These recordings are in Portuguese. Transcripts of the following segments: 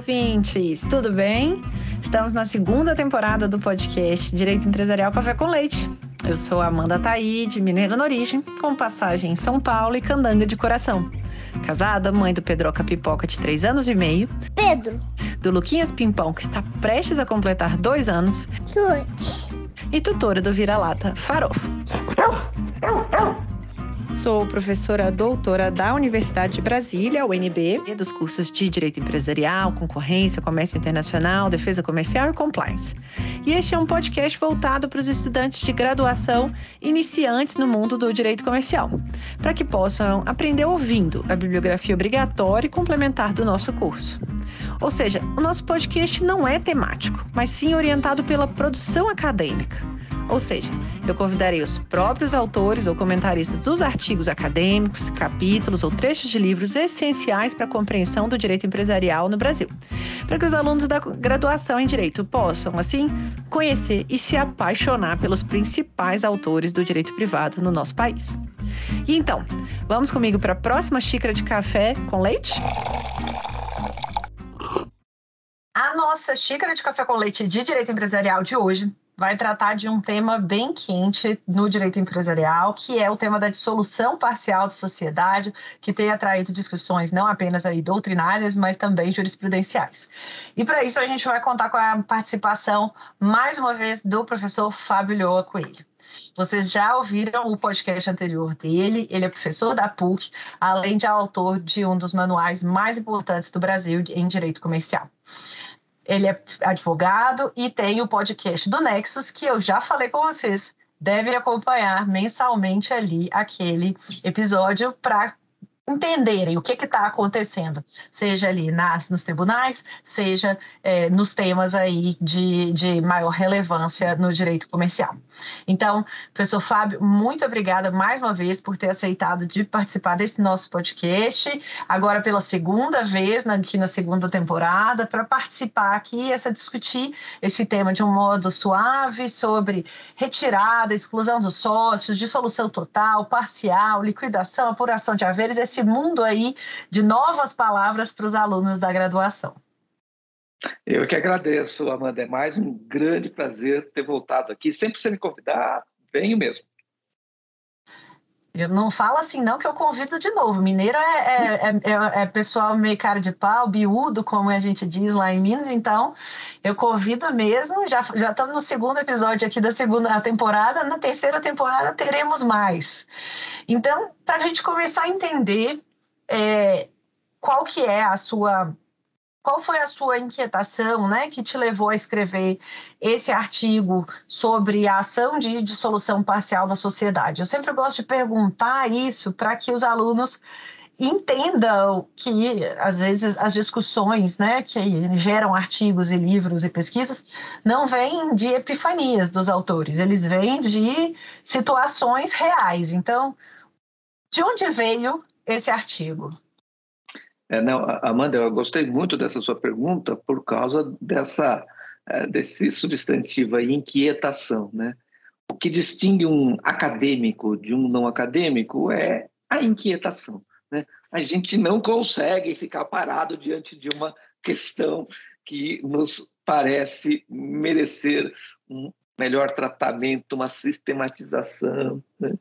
ouvintes! Tudo bem? Estamos na segunda temporada do podcast Direito Empresarial Café com Leite. Eu sou Amanda Taide, mineira na origem, com passagem em São Paulo e candanga de coração. Casada, mãe do Pedroca Pipoca de 3 anos e meio. Pedro. Do Luquinhas Pimpão, que está prestes a completar 2 anos. Chute. E tutora do Vira-Lata Farofo. Sou professora doutora da Universidade de Brasília, UNB, dos cursos de Direito Empresarial, Concorrência, Comércio Internacional, Defesa Comercial e Compliance. E este é um podcast voltado para os estudantes de graduação iniciantes no mundo do direito comercial, para que possam aprender ouvindo a bibliografia obrigatória e complementar do nosso curso. Ou seja, o nosso podcast não é temático, mas sim orientado pela produção acadêmica. Ou seja, eu convidarei os próprios autores ou comentaristas dos artigos acadêmicos, capítulos ou trechos de livros essenciais para a compreensão do direito empresarial no Brasil, para que os alunos da graduação em direito possam, assim, conhecer e se apaixonar pelos principais autores do direito privado no nosso país. E então, vamos comigo para a próxima xícara de café com leite? A nossa xícara de café com leite de direito empresarial de hoje vai tratar de um tema bem quente no direito empresarial, que é o tema da dissolução parcial de sociedade, que tem atraído discussões não apenas aí doutrinárias, mas também jurisprudenciais. E para isso a gente vai contar com a participação, mais uma vez, do professor Fábio Lhoa Coelho. Vocês já ouviram o podcast anterior dele, ele é professor da PUC, além de autor de um dos manuais mais importantes do Brasil em direito comercial. Ele é advogado e tem o podcast do Nexus, que eu já falei com vocês. Devem acompanhar mensalmente ali aquele episódio para entenderem o que está acontecendo, seja ali nas, nos tribunais, seja é, nos temas aí de, de maior relevância no direito comercial. Então, professor Fábio, muito obrigada mais uma vez por ter aceitado de participar desse nosso podcast, agora pela segunda vez, aqui na segunda temporada, para participar aqui, essa discutir esse tema de um modo suave sobre retirada, exclusão dos sócios, dissolução total, parcial, liquidação, apuração de haveres, esse esse mundo aí de novas palavras para os alunos da graduação. Eu que agradeço, Amanda. É mais um grande prazer ter voltado aqui. Sempre que você me convidar, venho mesmo. Eu não falo assim, não, que eu convido de novo. Mineiro é, é, é, é, pessoal meio cara de pau, biúdo, como a gente diz lá em Minas, então eu convido mesmo. Já, já estamos no segundo episódio aqui da segunda temporada, na terceira temporada teremos mais. Então, para a gente começar a entender é, qual que é a sua qual foi a sua inquietação, né, que te levou a escrever esse artigo sobre a ação de dissolução parcial da sociedade? Eu sempre gosto de perguntar isso para que os alunos entendam que às vezes as discussões, né, que geram artigos e livros e pesquisas não vêm de epifanias dos autores, eles vêm de situações reais. Então, de onde veio esse artigo? É, não, Amanda, eu gostei muito dessa sua pergunta por causa dessa é, desse substantivo aí, inquietação, né? O que distingue um acadêmico de um não acadêmico é a inquietação, né? A gente não consegue ficar parado diante de uma questão que nos parece merecer um melhor tratamento, uma sistematização. Né?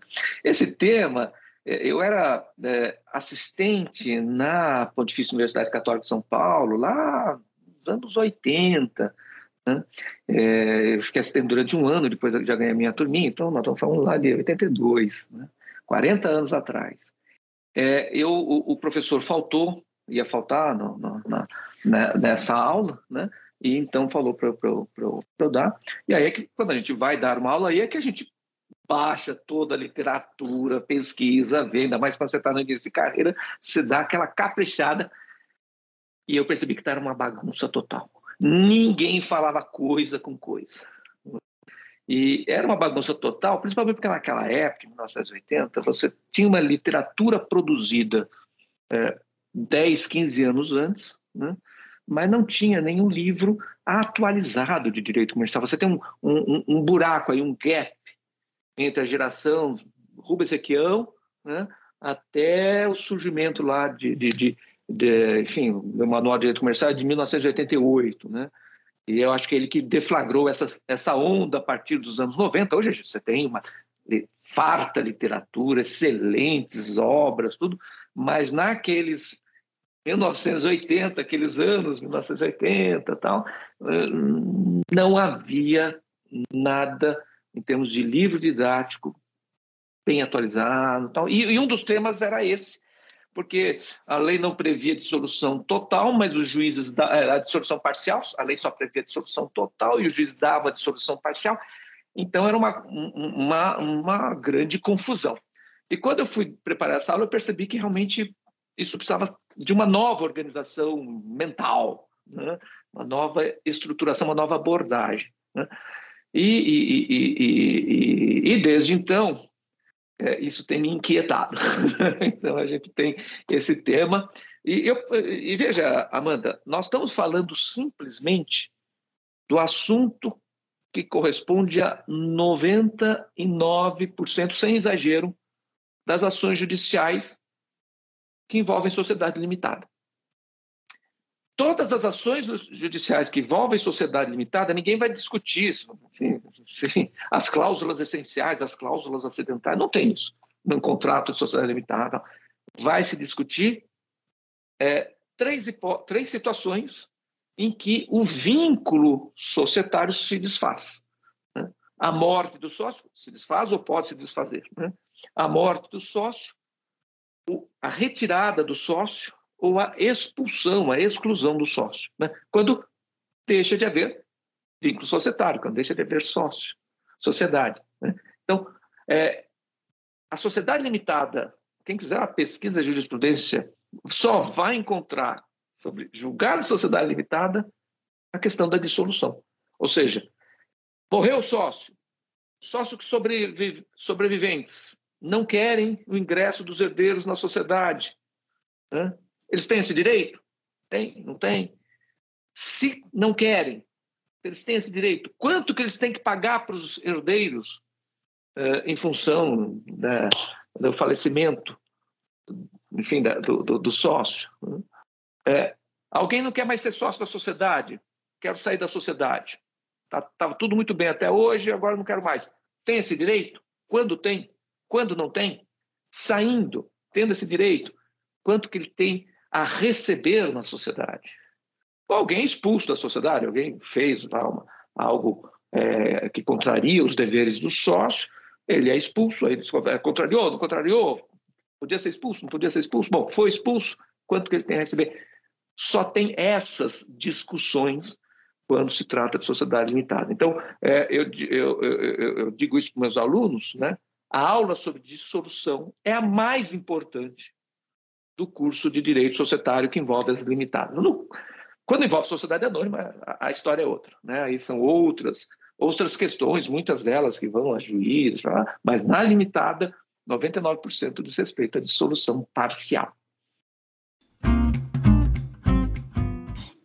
Esse tema eu era é, assistente na Pontifícia Universidade Católica de São Paulo, lá nos anos 80. Né? É, eu fiquei assistente durante um ano, depois eu já ganhei a minha turminha, então nós estamos falando lá de 82, né? 40 anos atrás. É, eu, o, o, professor faltou, ia faltar no, no, na, nessa aula, né? e então falou para eu dar. E aí é que quando a gente vai dar uma aula, aí é que a gente baixa toda a literatura, pesquisa, vê, ainda mais quando você está no início de carreira, você dá aquela caprichada. E eu percebi que estava uma bagunça total. Ninguém falava coisa com coisa. E era uma bagunça total, principalmente porque naquela época, em 1980, você tinha uma literatura produzida é, 10, 15 anos antes, né? mas não tinha nenhum livro atualizado de direito comercial. Você tem um, um, um buraco aí, um gap entre a geração Rubens Requião né, até o surgimento lá de, de, de de, enfim, o Manual de Direito Comercial é de 1988, né? E eu acho que ele que deflagrou essa, essa onda a partir dos anos 90. Hoje você tem uma farta literatura, excelentes obras, tudo, mas naqueles 1980, aqueles anos, 1980 tal, eh, não havia nada em termos de livro didático bem atualizado. Tal. E, e um dos temas era esse, porque a lei não previa dissolução total, mas os juízes da, a dissolução parcial, a lei só previa dissolução total e o juiz dava dissolução parcial. Então era uma, uma, uma grande confusão. E quando eu fui preparar essa aula, eu percebi que realmente isso precisava de uma nova organização mental, né? uma nova estruturação, uma nova abordagem. Né? E, e, e, e, desde então, é, isso tem me inquietado. então a gente tem esse tema. E, eu, e veja, Amanda, nós estamos falando simplesmente do assunto que corresponde a 99%, sem exagero, das ações judiciais que envolvem sociedade limitada. Todas as ações judiciais que envolvem sociedade limitada, ninguém vai discutir isso. Enfim, as cláusulas essenciais, as cláusulas acidentais, não tem isso num contrato de sociedade limitada. Vai se discutir é, três, três situações em que o vínculo societário se desfaz. Né? A morte do sócio se desfaz ou pode se desfazer. Né? A morte do sócio, a retirada do sócio ou a expulsão, a exclusão do sócio. Né? Quando deixa de haver vínculo societário, quando deixa de haver sócio, sociedade. Né? Então, é, a sociedade limitada, quem quiser uma pesquisa de jurisprudência, só vai encontrar sobre julgar a sociedade limitada a questão da dissolução. Ou seja, morreu o sócio, sócio que sobrevive, sobreviventes não querem o ingresso dos herdeiros na sociedade. Né? Eles têm esse direito? Tem, não tem? Se não querem, eles têm esse direito, quanto que eles têm que pagar para os herdeiros uh, em função da, do falecimento, enfim, da, do, do, do, sócio? Né? É, alguém não quer mais ser sócio da sociedade, quero sair da sociedade. Estava tá, tudo muito bem até hoje, agora não quero mais. Tem esse direito? Quando tem? Quando não tem? Saindo, tendo esse direito, quanto que ele tem a receber na sociedade? Alguém expulso da sociedade, alguém fez uma, algo é, que contraria os deveres do sócio, ele é expulso, ele contrariou, não contrariou, podia ser expulso, não podia ser expulso, bom, foi expulso, quanto que ele tem a receber? só tem essas discussões quando se trata de sociedade limitada. Então, é, eu, eu, eu, eu, digo isso para meus alunos, né? a aula sobre dissolução é a mais importante do curso de Direito Societário que envolve as limitadas. No, quando envolve sociedade anônima, a, a, história é outra. Né? Aí são outras, outras questões, muitas delas que vão a juízes, mas na limitada, 99% diz respeito à dissolução parcial.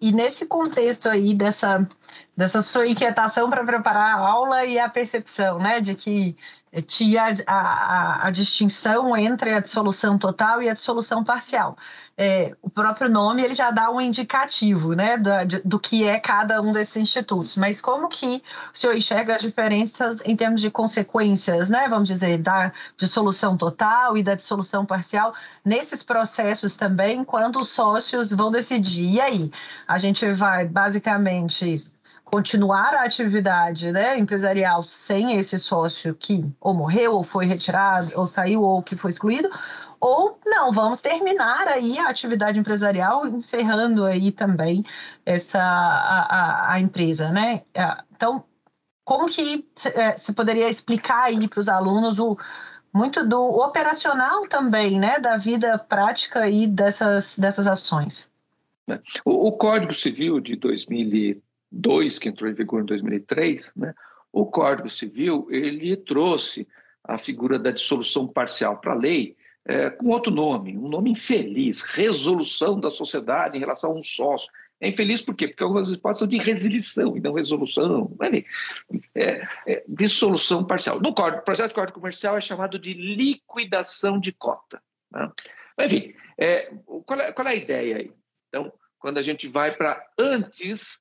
E nesse contexto aí dessa, dessa sua inquietação para preparar a aula e a percepção, né, de que tinha a, a, a, distinção entre a dissolução total e a dissolução parcial. É, o próprio nome ele já dá um indicativo né, do, do que é cada um desses institutos, mas como que o senhor enxerga as diferenças em termos de consequências, né, vamos dizer, da dissolução total e da dissolução parcial nesses processos também, quando os sócios vão decidir, e aí, a gente vai basicamente continuar a atividade né, empresarial sem esse sócio que ou morreu, ou foi retirado, ou saiu, ou que foi excluído, ou não, vamos terminar aí a atividade empresarial, encerrando aí também essa a, a, a empresa, né? Então, como que é, se poderia explicar aí para os alunos o muito do operacional também, né, da vida prática aí dessas, dessas ações? O, o Código Civil de 2000 2, que entrou em vigor em 2003, né, o Código Civil ele trouxe a figura da dissolução parcial para a lei é, com outro nome, um nome infeliz, resolução da sociedade em relação a um sócio. É infeliz por quê? Porque algumas hipóteses são de resilição e não resolução. É, é, dissolução parcial. No código, projeto de código comercial é chamado de liquidação de cota. Né? Enfim, é, qual, é, qual é a ideia aí? Então, quando a gente vai para antes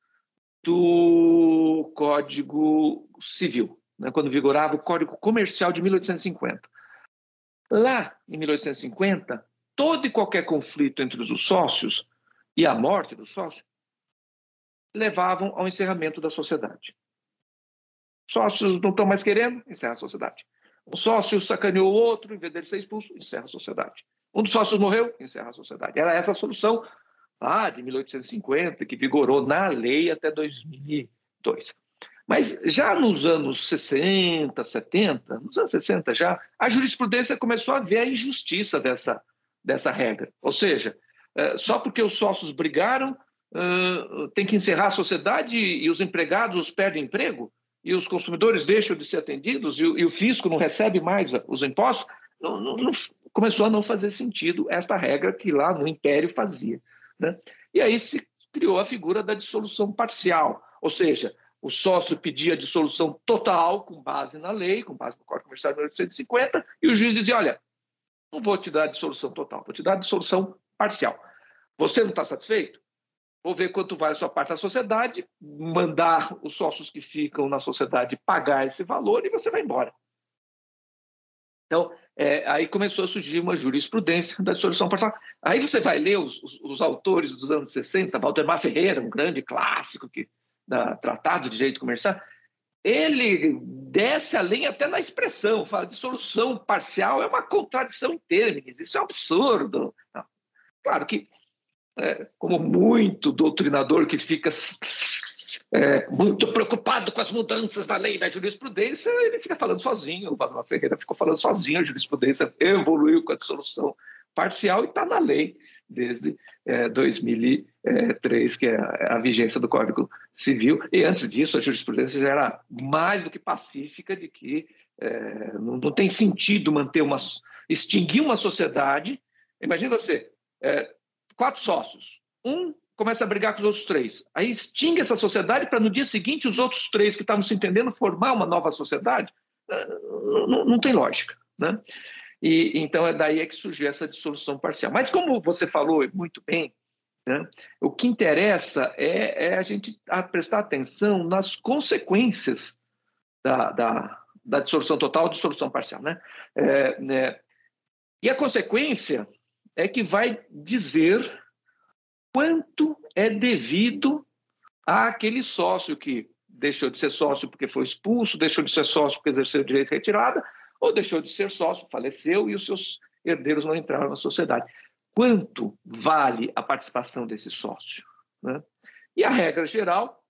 do Código Civil, né, quando vigorava o Código Comercial de 1850. Lá, em 1850, todo e qualquer conflito entre os sócios e a morte do sócio levavam ao encerramento da sociedade. Sócios não estão mais querendo, encerra a sociedade. Um sócio sacaneou o outro, em vez dele ser expulso, encerra a sociedade. Um dos sócios morreu, encerra a sociedade. Era essa a solução lá de 1850, que vigorou na lei até 2002. Mas já nos anos 60, 70, nos anos 60 já, a jurisprudência começou a ver a injustiça dessa, dessa regra. Ou seja, é, só porque os sócios brigaram, tem que encerrar a sociedade e os empregados perdem emprego, e os consumidores deixam de ser atendidos, e o fisco não recebe mais os impostos, não, não, não, começou a não fazer sentido esta regra que lá no Império fazia. Né? E aí se criou a figura da dissolução parcial, ou seja, o sócio pedia dissolução total com base na lei, com base no Código Comercial de 1850, e o juiz dizia: olha, não vou te dar dissolução total, vou te dar dissolução parcial. Você não está satisfeito? Vou ver quanto vale a sua parte na sociedade, mandar os sócios que ficam na sociedade pagar esse valor e você vai embora. Então, é, aí começou a surgir uma jurisprudência da dissolução parcial. Aí você vai ler os, os, os autores dos anos 60, Valdemar Ferreira, um grande clássico que da Tratado de Direito Comercial, ele desce além até na expressão, fala de solução parcial, é uma contradição em termos, isso é um absurdo. Não. Claro que, é, como muito doutrinador que fica é, muito preocupado com as mudanças da lei da jurisprudência, ele fica falando sozinho, o Valdemar Ferreira ficou falando sozinho, a jurisprudência evoluiu com a dissolução parcial e está na lei desde é, 2003, que é a, vigência do Código Civil. E antes disso, a jurisprudência já era mais do que pacífica de que é, não, não, tem sentido manter uma extinguir uma sociedade. Imagine você, é, quatro sócios, um começa a brigar com os outros três, aí extingue essa sociedade para no dia seguinte os outros três que estavam se entendendo formar uma nova sociedade. É, não, não tem lógica, né? E então é daí é que surgiu essa dissolução parcial. Mas como você falou muito bem, né, o que interessa é, é a gente prestar atenção nas consequências da, da, da dissolução total ou dissolução parcial. Né? É, né? E a consequência é que vai dizer quanto é devido àquele sócio que deixou de ser sócio porque foi expulso, deixou de ser sócio porque exerceu o direito de retirada, ou deixou de ser sócio, faleceu e os seus herdeiros não entraram na sociedade. Quanto vale a participação desse sócio? Né? E a regra geral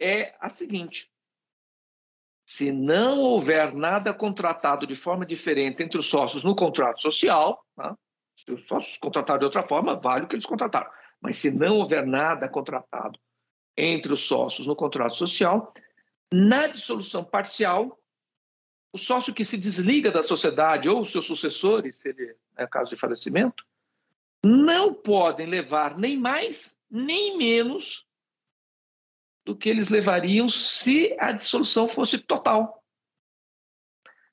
é a seguinte: se não houver nada contratado de forma diferente entre os sócios no contrato social, tá? se os sócios contrataram de outra forma, vale o que eles contrataram. Mas se não houver nada contratado entre os sócios no contrato social, na dissolução parcial, o sócio que se desliga da sociedade ou os seus sucessores, se ele é caso de falecimento, não podem levar nem mais nem menos do que eles levariam se a dissolução fosse total.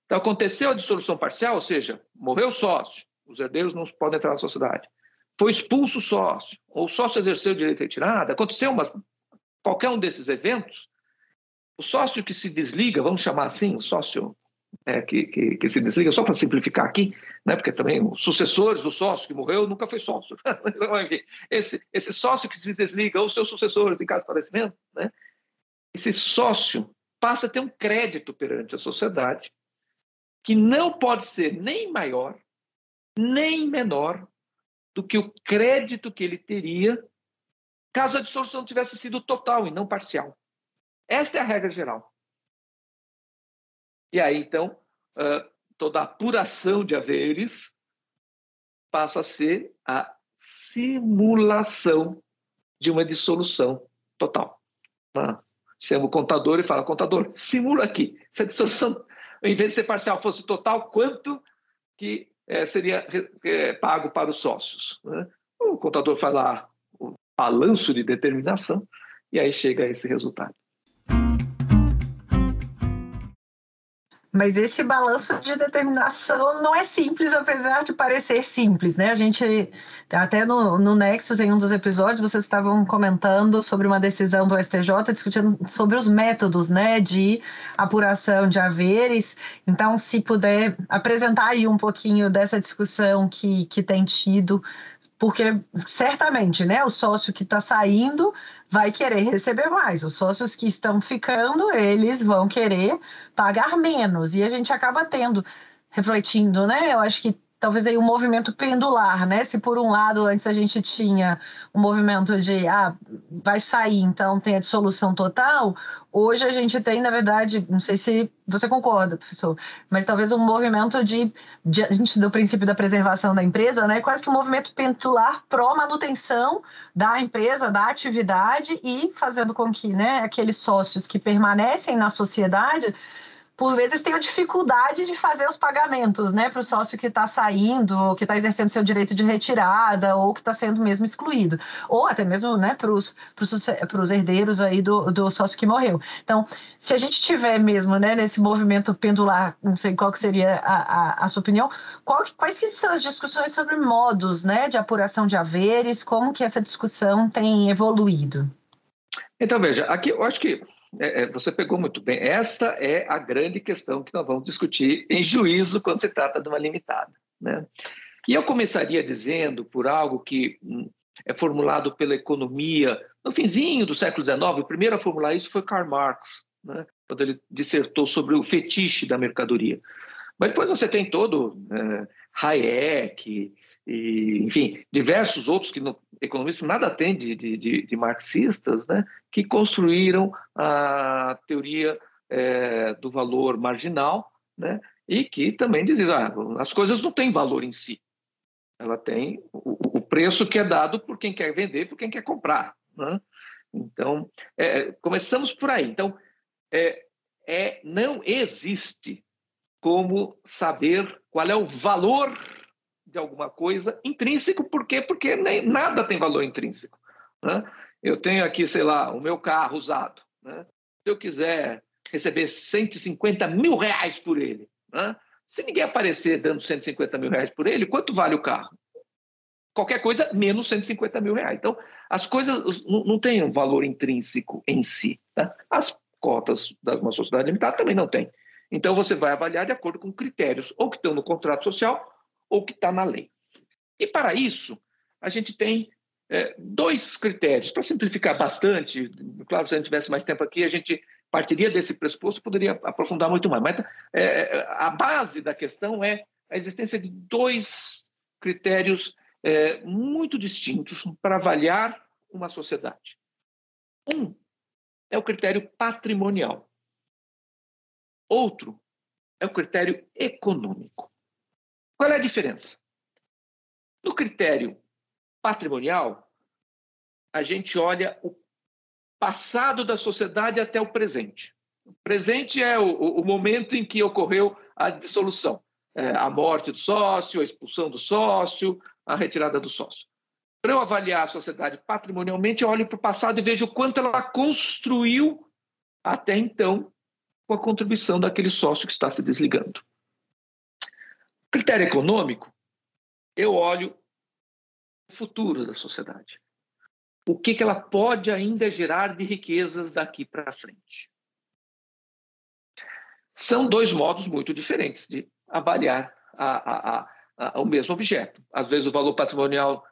Então, aconteceu a dissolução parcial, ou seja, morreu o sócio, os herdeiros não podem entrar na sociedade. Foi expulso o sócio, ou o sócio exerceu o direito de retirada, aconteceu uma, qualquer um desses eventos, o sócio que se desliga, vamos chamar assim, o sócio é, que, que, que, se desliga, só para simplificar aqui, né, porque também os sucessores do sócio que morreu nunca foi sócio. Enfim, esse, esse sócio que se desliga, ou seus sucessores em caso de falecimento, né, esse sócio passa a ter um crédito perante a sociedade que não pode ser nem maior, nem menor do que o crédito que ele teria caso a dissolução tivesse sido total e não parcial. Esta é a regra geral. E aí, então, toda a apuração de haveres passa a ser a simulação de uma dissolução total. Tá? Chama o contador e fala, contador, simula aqui. Se a dissolução, em vez de ser parcial, fosse total, quanto que é, seria é, pago para os sócios? Né? O contador faz lá o balanço de determinação e aí chega a esse resultado. Mas esse balanço de determinação não é simples, apesar de parecer simples, né? A gente, até no, no Nexus, em um dos episódios, vocês estavam comentando sobre uma decisão do STJ, discutindo sobre os métodos, né, de apuração de haveres. Então, se puder apresentar aí um pouquinho dessa discussão que, que tem tido porque certamente, né, o sócio que está saindo vai querer receber mais. Os sócios que estão ficando, eles vão querer pagar menos. E a gente acaba tendo, refletindo, né? Eu acho que talvez aí um movimento pendular, né? Se por um lado antes a gente tinha um movimento de ah, vai sair, então tem a dissolução total, hoje a gente tem, na verdade, não sei se você concorda, professor, mas talvez um movimento de, a gente do princípio da preservação da empresa, né? Quase que um movimento pendular pró manutenção da empresa, da atividade e fazendo com que, né, aqueles sócios que permanecem na sociedade por vezes tenho dificuldade de fazer os pagamentos, né, para o sócio que está saindo, que está exercendo seu direito de retirada, ou que está sendo mesmo excluído, ou até mesmo, né, para os herdeiros aí do, do sócio que morreu. Então, se a gente tiver mesmo, né, nesse movimento pendular, não sei qual que seria a, a, a sua opinião, qual, quais que são as discussões sobre modos, né, de apuração de haveres, como que essa discussão tem evoluído? Então, veja, aqui eu acho que é, é, você pegou muito bem. Esta é a grande questão que nós vamos discutir em juízo quando se trata de uma limitada. Né? E eu começaria dizendo por algo que hum, é formulado pela economia no finzinho do século XIX. O primeiro a formular isso foi Karl Marx, né? quando ele dissertou sobre o fetiche da mercadoria. Mas depois você tem todo é, Hayek, e, enfim, diversos outros que no, economistas nada têm de, de, de, marxistas, né, que construíram a teoria é, do valor marginal, né, e que também diziam ah, as coisas não têm valor em si, ela tem o, o, preço que é dado por quem quer vender, por quem quer comprar. Né? Então, é, começamos por aí. Então, é, é, não existe como saber qual é o valor de alguma coisa intrínseco, por quê? Porque nem, nada tem valor intrínseco. Né? Eu tenho aqui, sei lá, o meu carro usado. Né? Se eu quiser receber 150 mil reais por ele, né? se ninguém aparecer dando 150 mil reais por ele, quanto vale o carro? Qualquer coisa menos 150 mil reais. Então, as coisas não, têm um valor intrínseco em si. Tá? As cotas de uma sociedade limitada também não têm. Então, você vai avaliar de acordo com critérios ou que estão no contrato social ou que está na lei. E para isso, a gente tem é, dois critérios. Para simplificar bastante, claro, se a gente tivesse mais tempo aqui, a gente partiria desse pressuposto poderia aprofundar muito mais. Mas é, a base da questão é a existência de dois critérios é, muito distintos para avaliar uma sociedade. Um é o critério patrimonial. Outro é o critério econômico. Qual é a diferença? No critério patrimonial, a gente olha o passado da sociedade até o presente. O presente é o, o momento em que ocorreu a dissolução, é, a morte do sócio, a expulsão do sócio, a retirada do sócio. Para eu avaliar a sociedade patrimonialmente, eu olho para o passado e vejo quanto ela construiu até então com a contribuição daquele sócio que está se desligando. Critério econômico, eu olho o futuro da sociedade. O que, que ela pode ainda gerar de riquezas daqui para frente. São dois modos muito diferentes de avaliar a, a, a, o mesmo objeto. Às vezes o valor patrimonial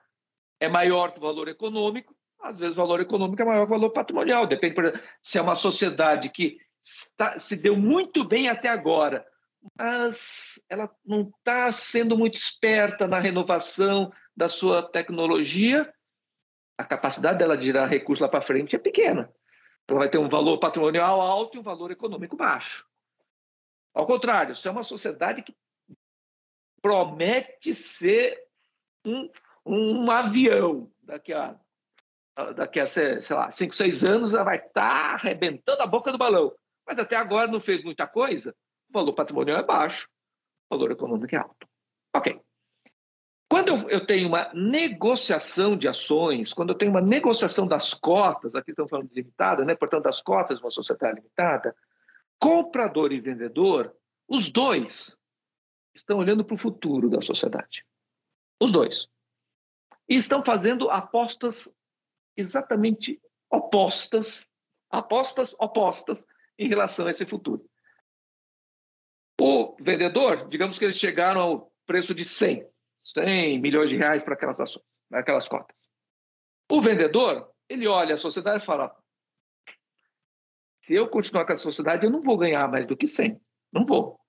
é maior que o valor econômico, às vezes o valor econômico é maior que o valor patrimonial. Depende se é uma sociedade que está, se deu muito bem até agora, mas ela não está sendo muito esperta na renovação da sua tecnologia, a capacidade dela de gerar recursos lá para frente é pequena. Ela vai ter um valor patrimonial alto e um valor econômico baixo. Ao contrário, se é uma sociedade que promete ser um, um avião daqui a daqui a sei lá cinco seis anos ela vai estar tá arrebentando a boca do balão mas até agora não fez muita coisa o valor patrimonial é baixo, o valor econômico é alto. Ok. Quando eu, eu tenho uma negociação de ações, quando eu tenho uma negociação das cotas, aqui estamos falando de limitada, né? portanto, das cotas de uma sociedade limitada, comprador e vendedor, Os dois estão olhando para o futuro da sociedade. Os dois. E estão fazendo apostas exatamente opostas, apostas opostas em relação a esse futuro. O vendedor, digamos que eles chegaram ao preço de 100, 100 milhões de reais para aquelas ações, aquelas cotas. O vendedor, ele olha a sociedade e fala: se eu continuar com a sociedade, eu não vou ganhar mais do que 100. Não vou.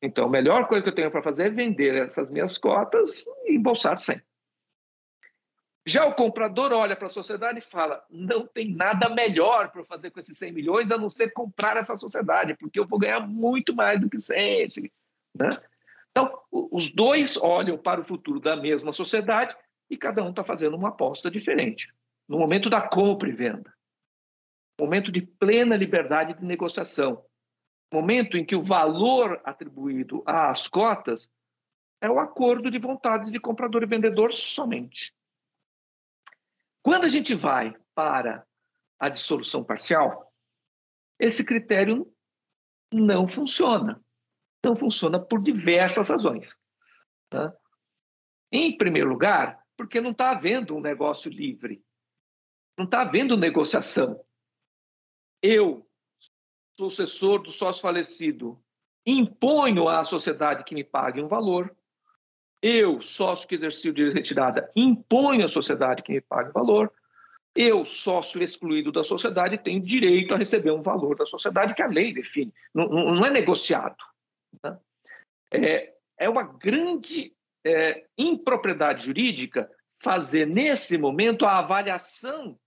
Então, a melhor coisa que eu tenho para fazer é vender essas minhas cotas e embolsar 100. Já o comprador olha para a sociedade e fala: não tem nada melhor para fazer com esses 100 milhões a não ser comprar essa sociedade, porque eu vou ganhar muito mais do que 100. Né? Então, os dois olham para o futuro da mesma sociedade e cada um está fazendo uma aposta diferente. No momento da compra e venda, momento de plena liberdade de negociação, momento em que o valor atribuído às cotas é o acordo de vontades de comprador e vendedor somente. Quando a gente vai para a dissolução parcial, esse critério não funciona. Não funciona por diversas razões. Tá? Em primeiro lugar, porque não está havendo um negócio livre. Não está havendo negociação. Eu, sucessor do sócio falecido, imponho à sociedade que me pague um valor, eu, sócio que exerci o direito de retirada, imponho à sociedade que me pague valor. Eu, sócio excluído da sociedade, tenho direito a receber um valor da sociedade que a lei define. Não, não é negociado. Né? É, é uma grande é, impropriedade jurídica fazer, nesse momento, a avaliação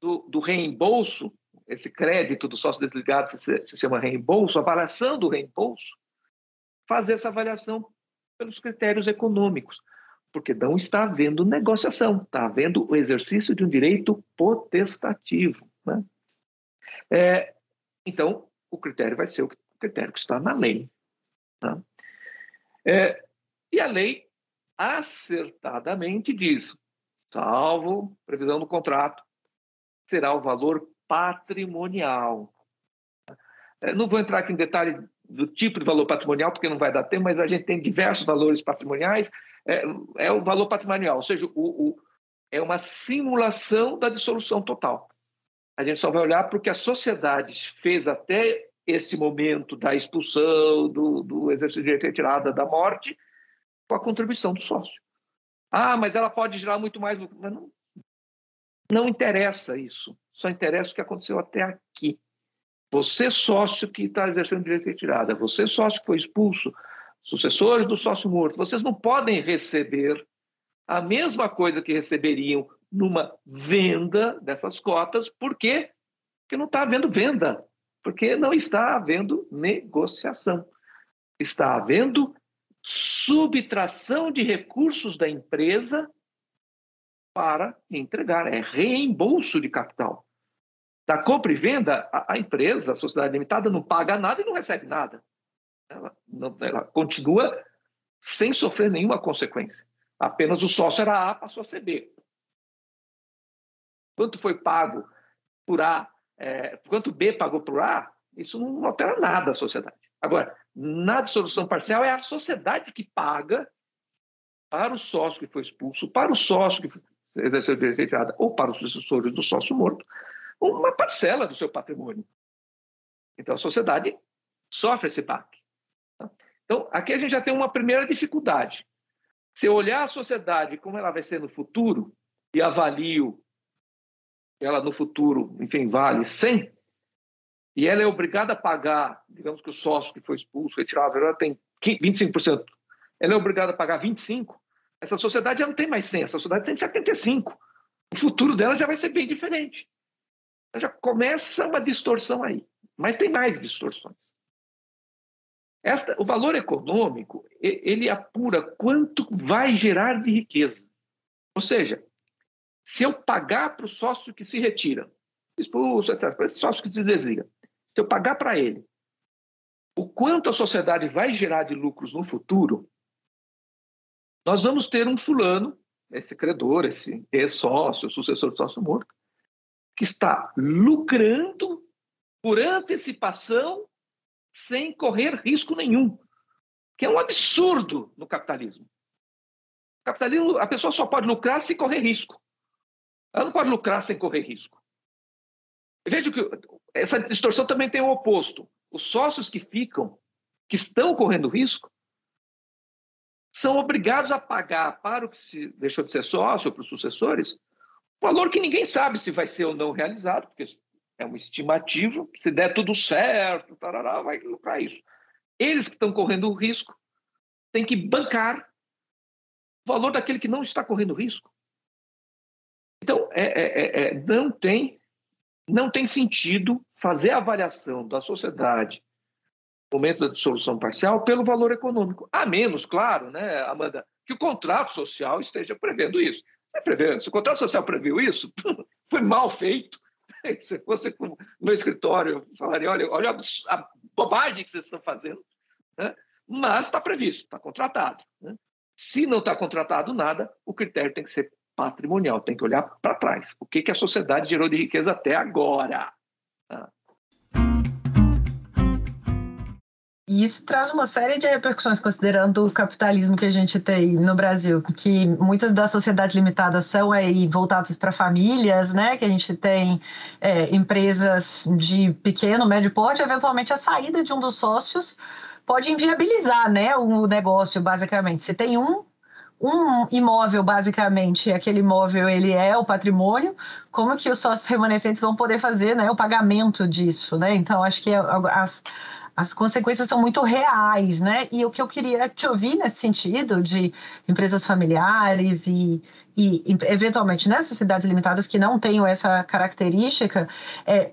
do, do reembolso, esse crédito do sócio desligado se, se chama reembolso, a avaliação do reembolso, fazer essa avaliação pelos critérios econômicos, porque não está havendo negociação, está havendo o exercício de um direito potestativo. Né? É, então, o critério vai ser o critério que está na lei. Tá? É, e a lei acertadamente diz, salvo previsão do contrato, será o valor patrimonial. É, não vou entrar aqui em detalhe do tipo de valor patrimonial, porque não vai dar tempo, mas a gente tem diversos valores patrimoniais, é, é o valor patrimonial, ou seja, o, o, é uma simulação da dissolução total. A gente só vai olhar para o que a sociedade fez até esse momento da expulsão, do, do exercício de retirada, da morte, com a contribuição do sócio. Ah, mas ela pode gerar muito mais lucro. Mas não, não interessa isso. Só interessa o que aconteceu até aqui. Você, sócio que está exercendo direito de retirada, você, sócio que foi expulso, sucessores do sócio morto, vocês não podem receber a mesma coisa que receberiam numa venda dessas cotas, por quê? Porque não está havendo venda, porque não está havendo negociação. Está havendo subtração de recursos da empresa para entregar, é reembolso de capital. Da compra e venda, a, a, empresa, a sociedade limitada, não paga nada e não recebe nada. Ela, não, ela continua sem sofrer nenhuma consequência. Apenas o sócio era A, passou a ser B. Quanto foi pago por A, é, quanto B pagou por A, isso não altera nada a sociedade. Agora, na dissolução parcial, é a sociedade que paga para o sócio que foi expulso, para o sócio que exerceu de retirada ou para os sucessores do sócio morto, uma parcela do seu patrimônio. Então, a sociedade sofre esse baque. Então, aqui a gente já tem uma primeira dificuldade. Se eu olhar a sociedade como ela vai ser no futuro e avalio ela no futuro, enfim, vale 100, e ela é obrigada a pagar, digamos que o sócio que foi expulso, retirado, ela tem 25%, ela é obrigada a pagar 25%, essa sociedade já não tem mais 100, essa sociedade tem 75%. O futuro dela já vai ser bem diferente. Já começa uma distorção aí. Mas tem mais distorções. Esta, o valor econômico, ele apura quanto vai gerar de riqueza. Ou seja, se eu pagar para o sócio que se retira, expulso, etc., para esse sócio que se desliga, se eu pagar para ele o quanto a sociedade vai gerar de lucros no futuro, nós vamos ter um fulano, esse credor, esse ex-sócio, sucessor do sócio morto, que está lucrando por antecipação sem correr risco nenhum, que é um absurdo no capitalismo. O capitalismo, a pessoa só pode lucrar se correr risco. Ela não pode lucrar sem correr risco. Veja que essa distorção também tem o oposto. Os sócios que ficam, que estão correndo risco, são obrigados a pagar para o que se deixou de ser sócio, para os sucessores, valor que ninguém sabe se vai ser ou não realizado, porque é um estimativo, se der tudo certo, tarará, vai lucrar isso. Eles que estão correndo o risco têm que bancar o valor daquele que não está correndo risco. Então, é, é, é, é não, tem, não tem sentido fazer a avaliação da sociedade no momento da dissolução parcial pelo valor econômico. A menos, claro, né, Amanda, que o contrato social esteja prevendo isso. Você prevê, se o contrato social previu isso, foi mal feito, Se fosse no escritório, falaria: olha, olha a bobagem que vocês estão fazendo. Né? Mas está previsto, está contratado. Né? Se não está contratado nada, o critério tem que ser patrimonial, tem que olhar para trás. O que, a sociedade gerou de riqueza até agora? Tá? E isso traz uma série de repercussões, considerando o capitalismo que a gente tem no Brasil, que muitas das sociedades limitadas são aí voltadas para famílias, né? Que a gente tem é, empresas de pequeno, médio porte, eventualmente a saída de um dos sócios pode inviabilizar, né, o negócio, basicamente. Se tem um um imóvel, basicamente, aquele imóvel ele é o patrimônio, como que os sócios remanescentes vão poder fazer né, o pagamento disso, né? Então, acho que as, as consequências são muito reais, né? E o que eu queria te ouvir nesse sentido de empresas familiares e, e eventualmente né, sociedades limitadas que não tenham essa característica, é,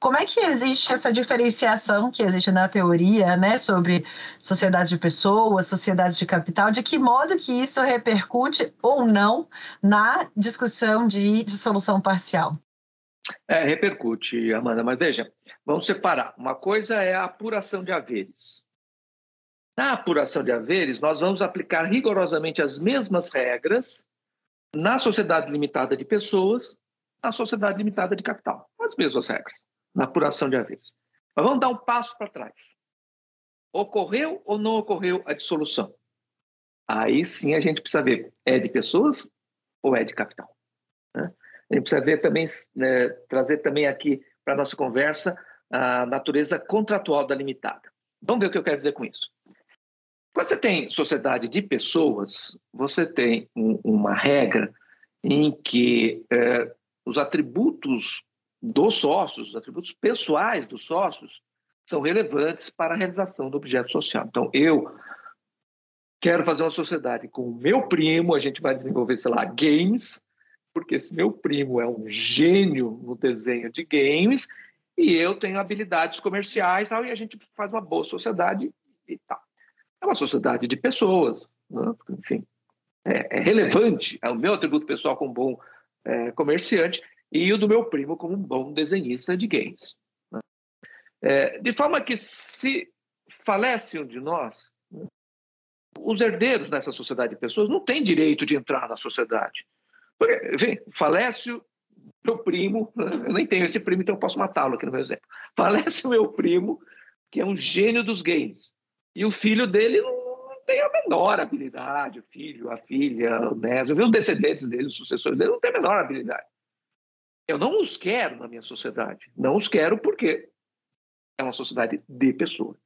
como é que existe essa diferenciação que existe na teoria, né, sobre sociedades de pessoas, sociedades de capital, de que modo que isso repercute ou não na discussão de dissolução parcial? É, repercute, Amanda, mas veja, vamos separar. Uma coisa é a apuração de haveres. Na apuração de haveres, nós vamos aplicar rigorosamente as mesmas regras na sociedade limitada de pessoas, na sociedade limitada de capital. As mesmas regras na apuração de haveres. Mas vamos dar um passo para trás. Ocorreu ou não ocorreu a dissolução? Aí sim a gente precisa ver, é de pessoas ou é de capital? Né? A gente precisa ver também, né, trazer também aqui para a nossa conversa a natureza contratual da limitada. Vamos ver o que eu quero dizer com isso. Quando você tem sociedade de pessoas, você tem um, uma regra em que é, os atributos dos sócios, os atributos pessoais dos sócios, são relevantes para a realização do objeto social. Então, eu quero fazer uma sociedade com o meu primo, a gente vai desenvolver, sei lá, games, porque esse meu primo é um gênio no desenho de games e eu tenho habilidades comerciais tal, e a gente faz uma boa sociedade e tal. É uma sociedade de pessoas, né? enfim, é, é, relevante. É o meu atributo pessoal como bom é, comerciante e o do meu primo como um bom desenhista de games. Né? É, de forma que se falece um de nós, né, os herdeiros dessa sociedade de pessoas não têm direito de entrar na sociedade. Porque, falece o meu primo, eu nem tenho esse primo, então eu posso matá-lo aqui no meu exemplo. Falece o meu primo, que é um gênio dos games, e o filho dele não, não tem a menor habilidade, o filho, a filha, o neto, os descendentes dele, os sucessores dele, não tem a menor habilidade. Eu não os quero na minha sociedade. Não os quero porque é uma sociedade de pessoas.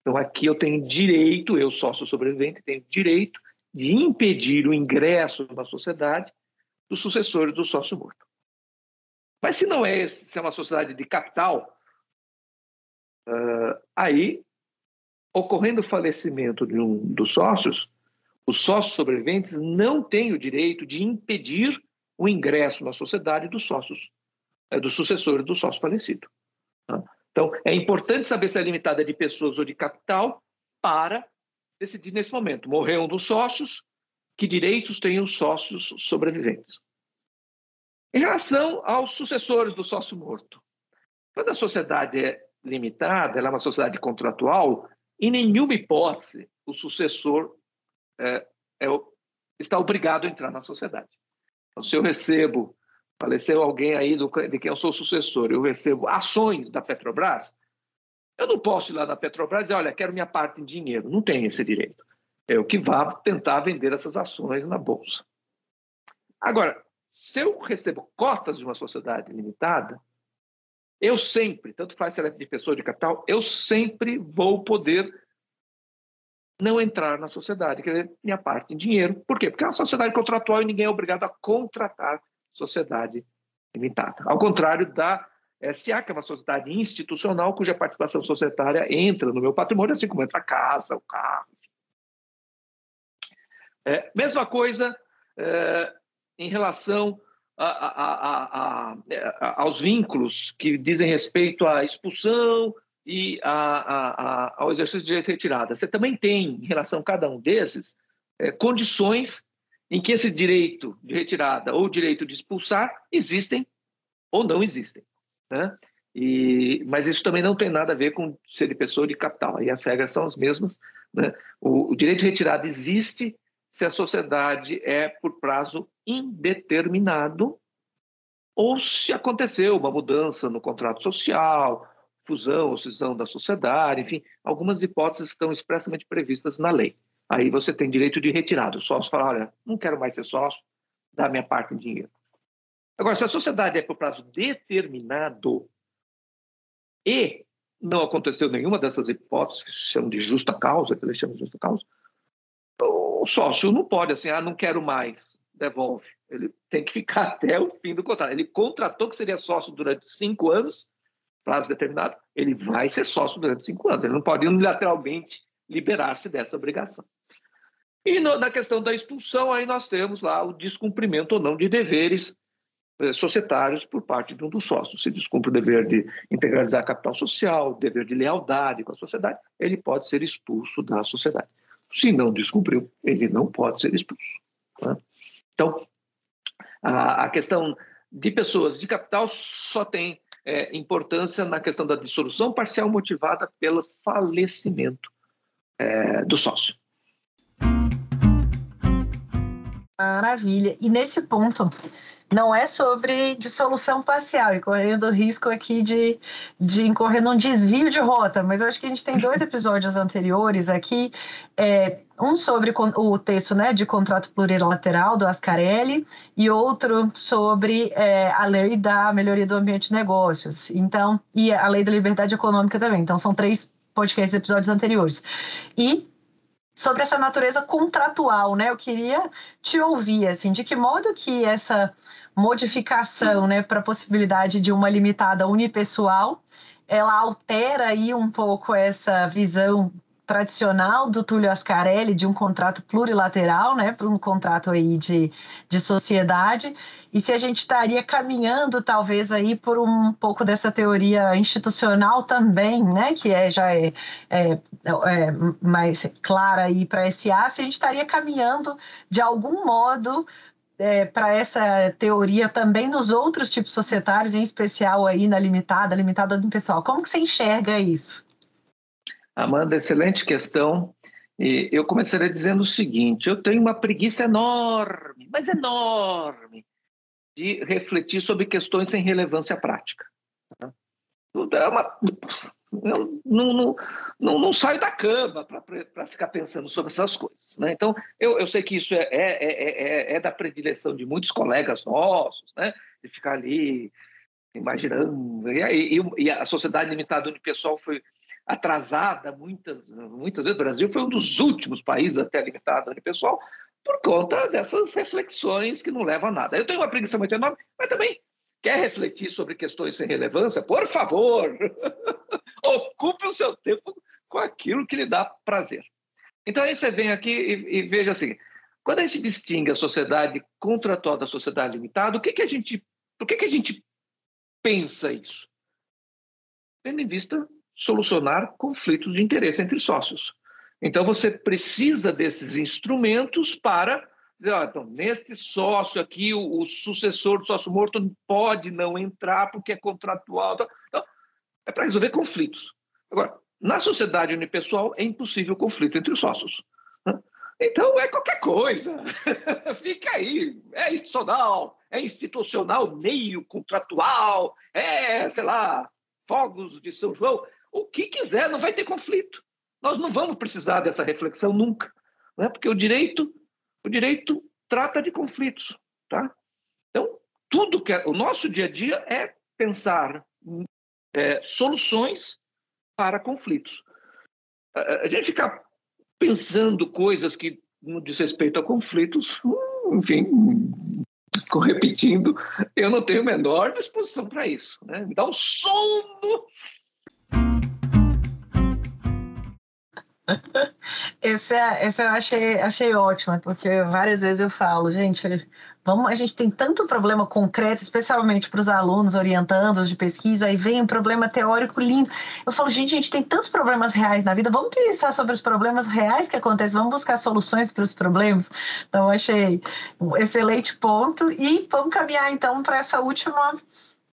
Então aqui eu tenho direito, eu sócio sobrevivente, tenho direito de impedir o ingresso na sociedade dos sucessores do sócio morto. Mas se não é esse, se é uma sociedade de capital, uh, aí, ocorrendo o falecimento de um dos sócios, os sócios sobreviventes não têm o direito de impedir o ingresso na sociedade dos sócios, uh, dos sucessores do sócio falecido. Tá? Então, é importante saber se é limitada de pessoas ou de capital para decidir nesse momento. Morreu um dos sócios, que direitos têm os sócios sobreviventes. Em relação aos sucessores do sócio morto, quando a sociedade é limitada, ela é uma sociedade contratual, em nenhuma hipótese o sucessor é, é, está obrigado a entrar na sociedade. Então, se eu recebo, faleceu alguém aí do, de quem eu sou sucessor, eu recebo ações da Petrobras, Eu não posso ir lá na Petrobras e dizer, olha, quero minha parte em dinheiro. Não tenho esse direito. Eu que vá tentar vender essas ações na Bolsa. Agora, se eu recebo cotas de uma sociedade limitada, eu sempre, tanto faz se ela é de pessoa de capital, eu sempre vou poder não entrar na sociedade, querer minha parte em dinheiro. Por quê? Porque é uma sociedade contratual e ninguém é obrigado a contratar sociedade limitada. Ao contrário da SA, que é uma sociedade institucional cuja participação societária entra no meu patrimônio, assim como entra a casa, o carro. É, mesma coisa é, em relação a, a, a, aos vínculos que dizem respeito à expulsão, e ao exercício de direito de retirada. Você também tem, em relação a cada um desses, é, condições em que esse direito de retirada ou direito de expulsar existem ou não existem. Né? E, mas isso também não tem nada a ver com ser de pessoa de capital. Aí as regras são as mesmas. Né? O, o direito de retirada existe se a sociedade é por prazo indeterminado ou se aconteceu uma mudança no contrato social, fusão ou cisão da sociedade, enfim, algumas hipóteses estão expressamente previstas na lei. Aí você tem direito de retirada. O sócio fala, olha, não quero mais ser sócio, dá minha parte em dinheiro. Agora, se a sociedade é por prazo determinado e não aconteceu nenhuma dessas hipóteses, que se chamam de justa causa, que eles chamam de justa causa, o sócio não pode assim, ah, não quero mais, devolve. Ele tem que ficar até o fim do contrato. Ele contratou que seria sócio durante cinco anos, prazo determinado, ele vai ser sócio durante cinco anos. Ele não pode unilateralmente liberar-se dessa obrigação. E no, na questão da expulsão, aí nós temos lá o descumprimento ou não de deveres eh, societários por parte de um dos sócios. Se descumpre o dever de integralizar capital social, o dever de lealdade com a sociedade, ele pode ser expulso da sociedade. Se não descumpriu, ele não pode ser expulso. Tá? Então, a, a questão de pessoas de capital só tem é, importância na questão da dissolução parcial motivada pelo falecimento é, do sócio. Maravilha. E nesse ponto, não é sobre dissolução parcial e correndo o risco aqui de, de incorrer num desvio de rota, mas eu acho que a gente tem dois episódios anteriores aqui, é, um sobre o texto né, de contrato plurilateral do Ascarelli e outro sobre é, a lei da melhoria do ambiente de negócios, então, e a lei da liberdade econômica também. Então, são três podcasts, episódios anteriores. E sobre essa natureza contratual, né? Eu queria te ouvir, assim, de que modo que essa modificação né, para a possibilidade de uma limitada unipessoal, ela altera aí um pouco essa visão tradicional do Túlio Ascarelli de um contrato plurilateral, né, para um contrato aí de, de sociedade, e se a gente estaria caminhando talvez aí por um pouco dessa teoria institucional também, né, que é já é, é, é mais clara aí para SA, se a gente estaria caminhando de algum modo é, para essa teoria também nos outros tipos societários, em especial aí na limitada, limitada do pessoal. Como que você enxerga isso? Amanda, excelente questão. E eu começaria dizendo o seguinte: eu tenho uma preguiça enorme, mas enorme, de refletir sobre questões sem relevância prática. É uma, eu não, não, não, não saio da cama para ficar pensando sobre essas coisas. Né? Então, eu, eu sei que isso é, é, é, é, da predileção de muitos colegas nossos, né? de ficar ali imaginando. E, e, e a sociedade limitada unipessoal foi atrasada muitas, muitas vezes. O Brasil foi um dos últimos países até a limitada unipessoal por conta dessas reflexões que não levam a nada. Eu tenho uma preguiça muito enorme, mas também Quer refletir sobre questões sem relevância? Por favor, ocupe o seu tempo com aquilo que lhe dá prazer. Então aí você vem aqui e, e veja assim, quando a gente distingue a sociedade contratual da sociedade limitada, o que, que a gente, por que, que a gente pensa isso? Tendo em vista solucionar conflitos de interesse entre sócios. Então você precisa desses instrumentos para então, neste sócio aqui, o, o, sucessor do sócio morto pode não entrar porque é contratual. Então, então é para resolver conflitos. Agora, na sociedade unipessoal, é impossível conflito entre os sócios. Né? Então, é qualquer coisa. Fica aí. É institucional, é institucional, meio contratual, é, sei lá, fogos de São João. O que quiser, não vai ter conflito. Nós não vamos precisar dessa reflexão nunca, né? porque o direito, o direito trata de conflitos, tá? Então, tudo que é, o nosso dia a dia é pensar é, soluções para conflitos. A, gente ficar pensando coisas que não diz respeito a conflitos, hum, enfim, repetindo, eu não tenho a menor disposição para isso. Né? Me dá um sono Esse, é, esse eu achei, achei ótimo, porque várias vezes eu falo, gente, vamos, a gente tem tanto problema concreto, especialmente para os alunos orientandos de pesquisa, aí vem um problema teórico lindo. Eu falo, gente, a gente tem tantos problemas reais na vida, vamos pensar sobre os problemas reais que acontecem, vamos buscar soluções para os problemas. Então, achei um excelente ponto e vamos caminhar então para essa última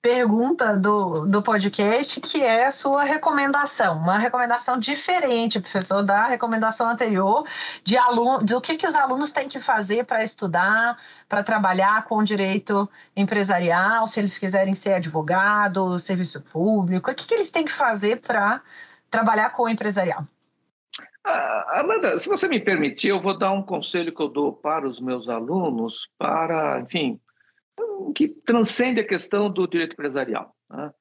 pergunta do, do podcast, que é a sua recomendação, uma recomendação diferente, professor, da recomendação anterior, de aluno, do que, que os alunos têm que fazer para estudar, para trabalhar com direito empresarial, se eles quiserem ser advogado, serviço público, o que, que eles têm que fazer para trabalhar com o empresarial? Ah, Amanda, se você me permitir, eu vou dar um conselho que eu dou para os meus alunos, para, enfim, que transcende a questão do direito empresarial. Né?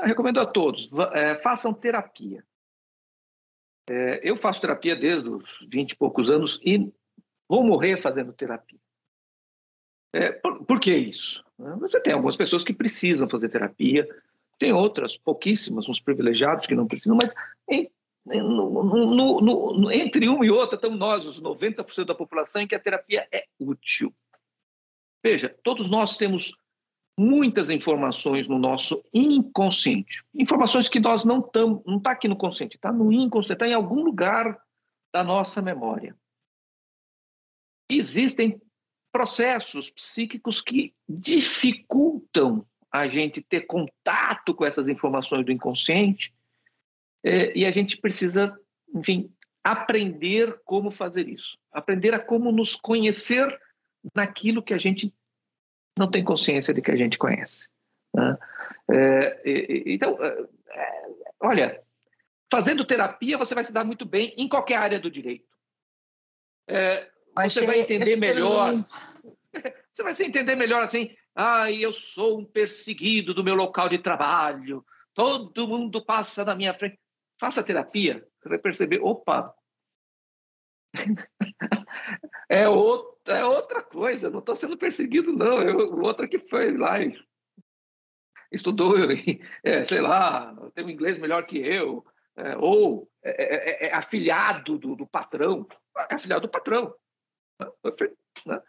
Recomendo a todos, é, façam terapia. É, eu faço terapia desde os 20 e poucos anos e vou morrer fazendo terapia. É, por, por, que isso? Você tem algumas pessoas que precisam fazer terapia, tem outras, pouquíssimas, uns privilegiados que não precisam, mas em, no, no, no, entre uma e outra estamos nós, os 90% da população, em que a terapia é útil. Veja, todos nós temos muitas informações no nosso inconsciente. Informações que nós não estamos, não está aqui no consciente, está no inconsciente, está em algum lugar da nossa memória. Existem processos psíquicos que dificultam a gente ter contato com essas informações do inconsciente é, e a gente precisa, enfim, aprender como fazer isso, aprender a como nos conhecer naquilo que a gente não tem consciência de que a gente conhece. Né? É, então, é, é, olha, fazendo terapia você vai se dar muito bem em qualquer área do direito. É, você vai entender melhor. Você vai se entender melhor assim. Ah, eu sou um perseguido do meu local de trabalho. Todo mundo passa na minha frente. Faça terapia, você vai perceber, opa, é, outra, é outra coisa, não estou sendo perseguido, não. Eu, outra que foi lá e estudou, é, sei lá, tem um inglês melhor que eu, é, ou é, é, é afiliado do, do, patrão, é afiliado do patrão. Né?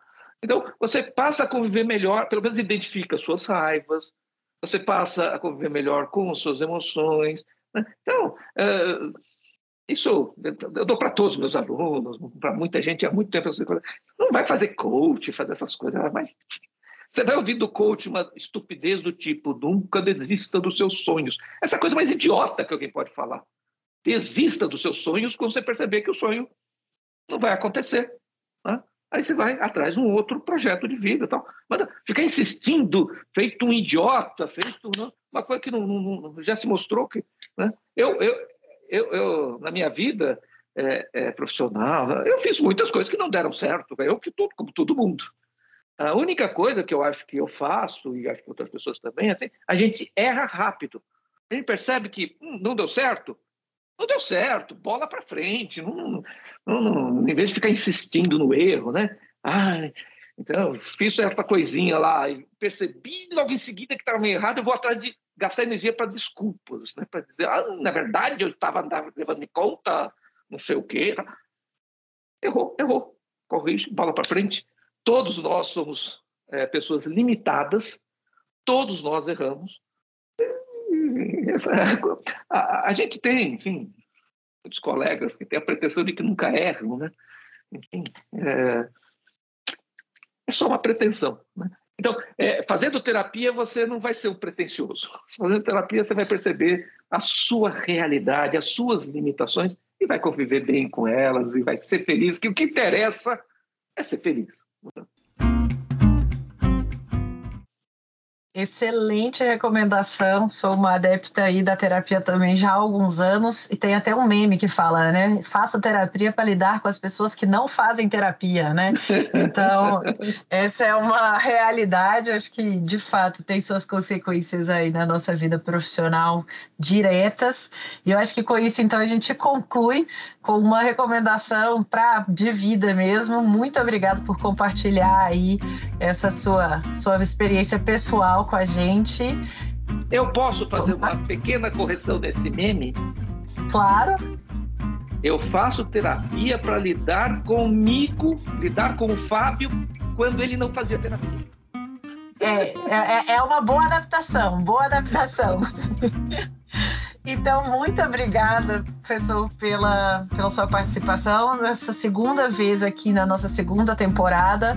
Então, você passa a conviver melhor, pelo menos identifica suas raivas, você passa a conviver melhor com suas emoções. Né? Então, é, isso eu dou para todos os meus alunos, para muita gente há muito tempo. Não vai fazer coach, fazer essas coisas. Mas você vai ouvir do coach uma estupidez do tipo: nunca desista dos seus sonhos. Essa coisa mais idiota que alguém pode falar. Desista dos seus sonhos quando você perceber que o sonho não vai acontecer. Né? Aí você vai atrás de um outro projeto de vida. Tal. Mas ficar insistindo, feito um idiota, feito né? uma coisa que não, não, já se mostrou que. Né? Eu, eu, eu, eu na minha vida é, é, profissional, eu fiz muitas coisas que não deram certo, eu que tudo, como todo mundo. A única coisa que eu acho que eu faço, e acho que outras pessoas também, é assim, a gente erra rápido. A gente percebe que hum, não deu certo, não deu certo, bola para frente, não, não, não, em vez de ficar insistindo no erro, né? Ah, então, fiz certa coisinha lá e percebi logo em seguida que estava meio errado, eu vou atrás de gastar energia para desculpas, né? para dizer, ah, na verdade eu estava levando em conta não sei o quê. Errou, errou. Corrige, bola para frente. Todos nós somos é, pessoas limitadas, todos nós erramos. Essa, a, a, gente tem, enfim, muitos colegas que têm a pretensão de que nunca erram, né? Enfim, é, é só uma pretensão. Né? Então, é, fazendo terapia, você não vai ser um pretencioso. Fazendo terapia, você vai perceber a sua realidade, as suas limitações e vai conviver bem com elas e vai ser feliz, que o que interessa é ser feliz. Excelente recomendação. Sou uma adepta aí da terapia também já há alguns anos e tem até um meme que fala, né? Faço terapia para lidar com as pessoas que não fazem terapia, né? Então, essa é uma realidade, acho que de fato tem suas consequências aí na nossa vida profissional diretas. E eu acho que com isso então a gente conclui com uma recomendação para de vida mesmo. Muito obrigado por compartilhar aí essa sua sua experiência pessoal com a gente. Eu posso fazer uma pequena correção nesse meme? Claro. Eu faço terapia para lidar comigo, lidar com o Fábio quando ele não fazia terapia. É, é, é uma boa adaptação, boa adaptação. Então, muito obrigada, professor, pela, pela sua participação nessa segunda vez aqui na nossa segunda temporada.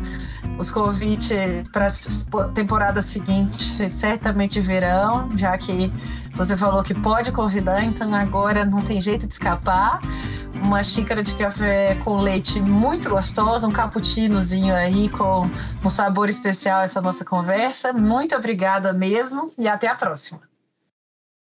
Os convites para a temporada seguinte certamente virão, já que você falou que pode convidar, então agora não tem jeito de escapar. Uma xícara de café com leite muito gostosa, um cappuccinozinho aí com um sabor especial essa nossa conversa. Muito obrigada mesmo e até a próxima.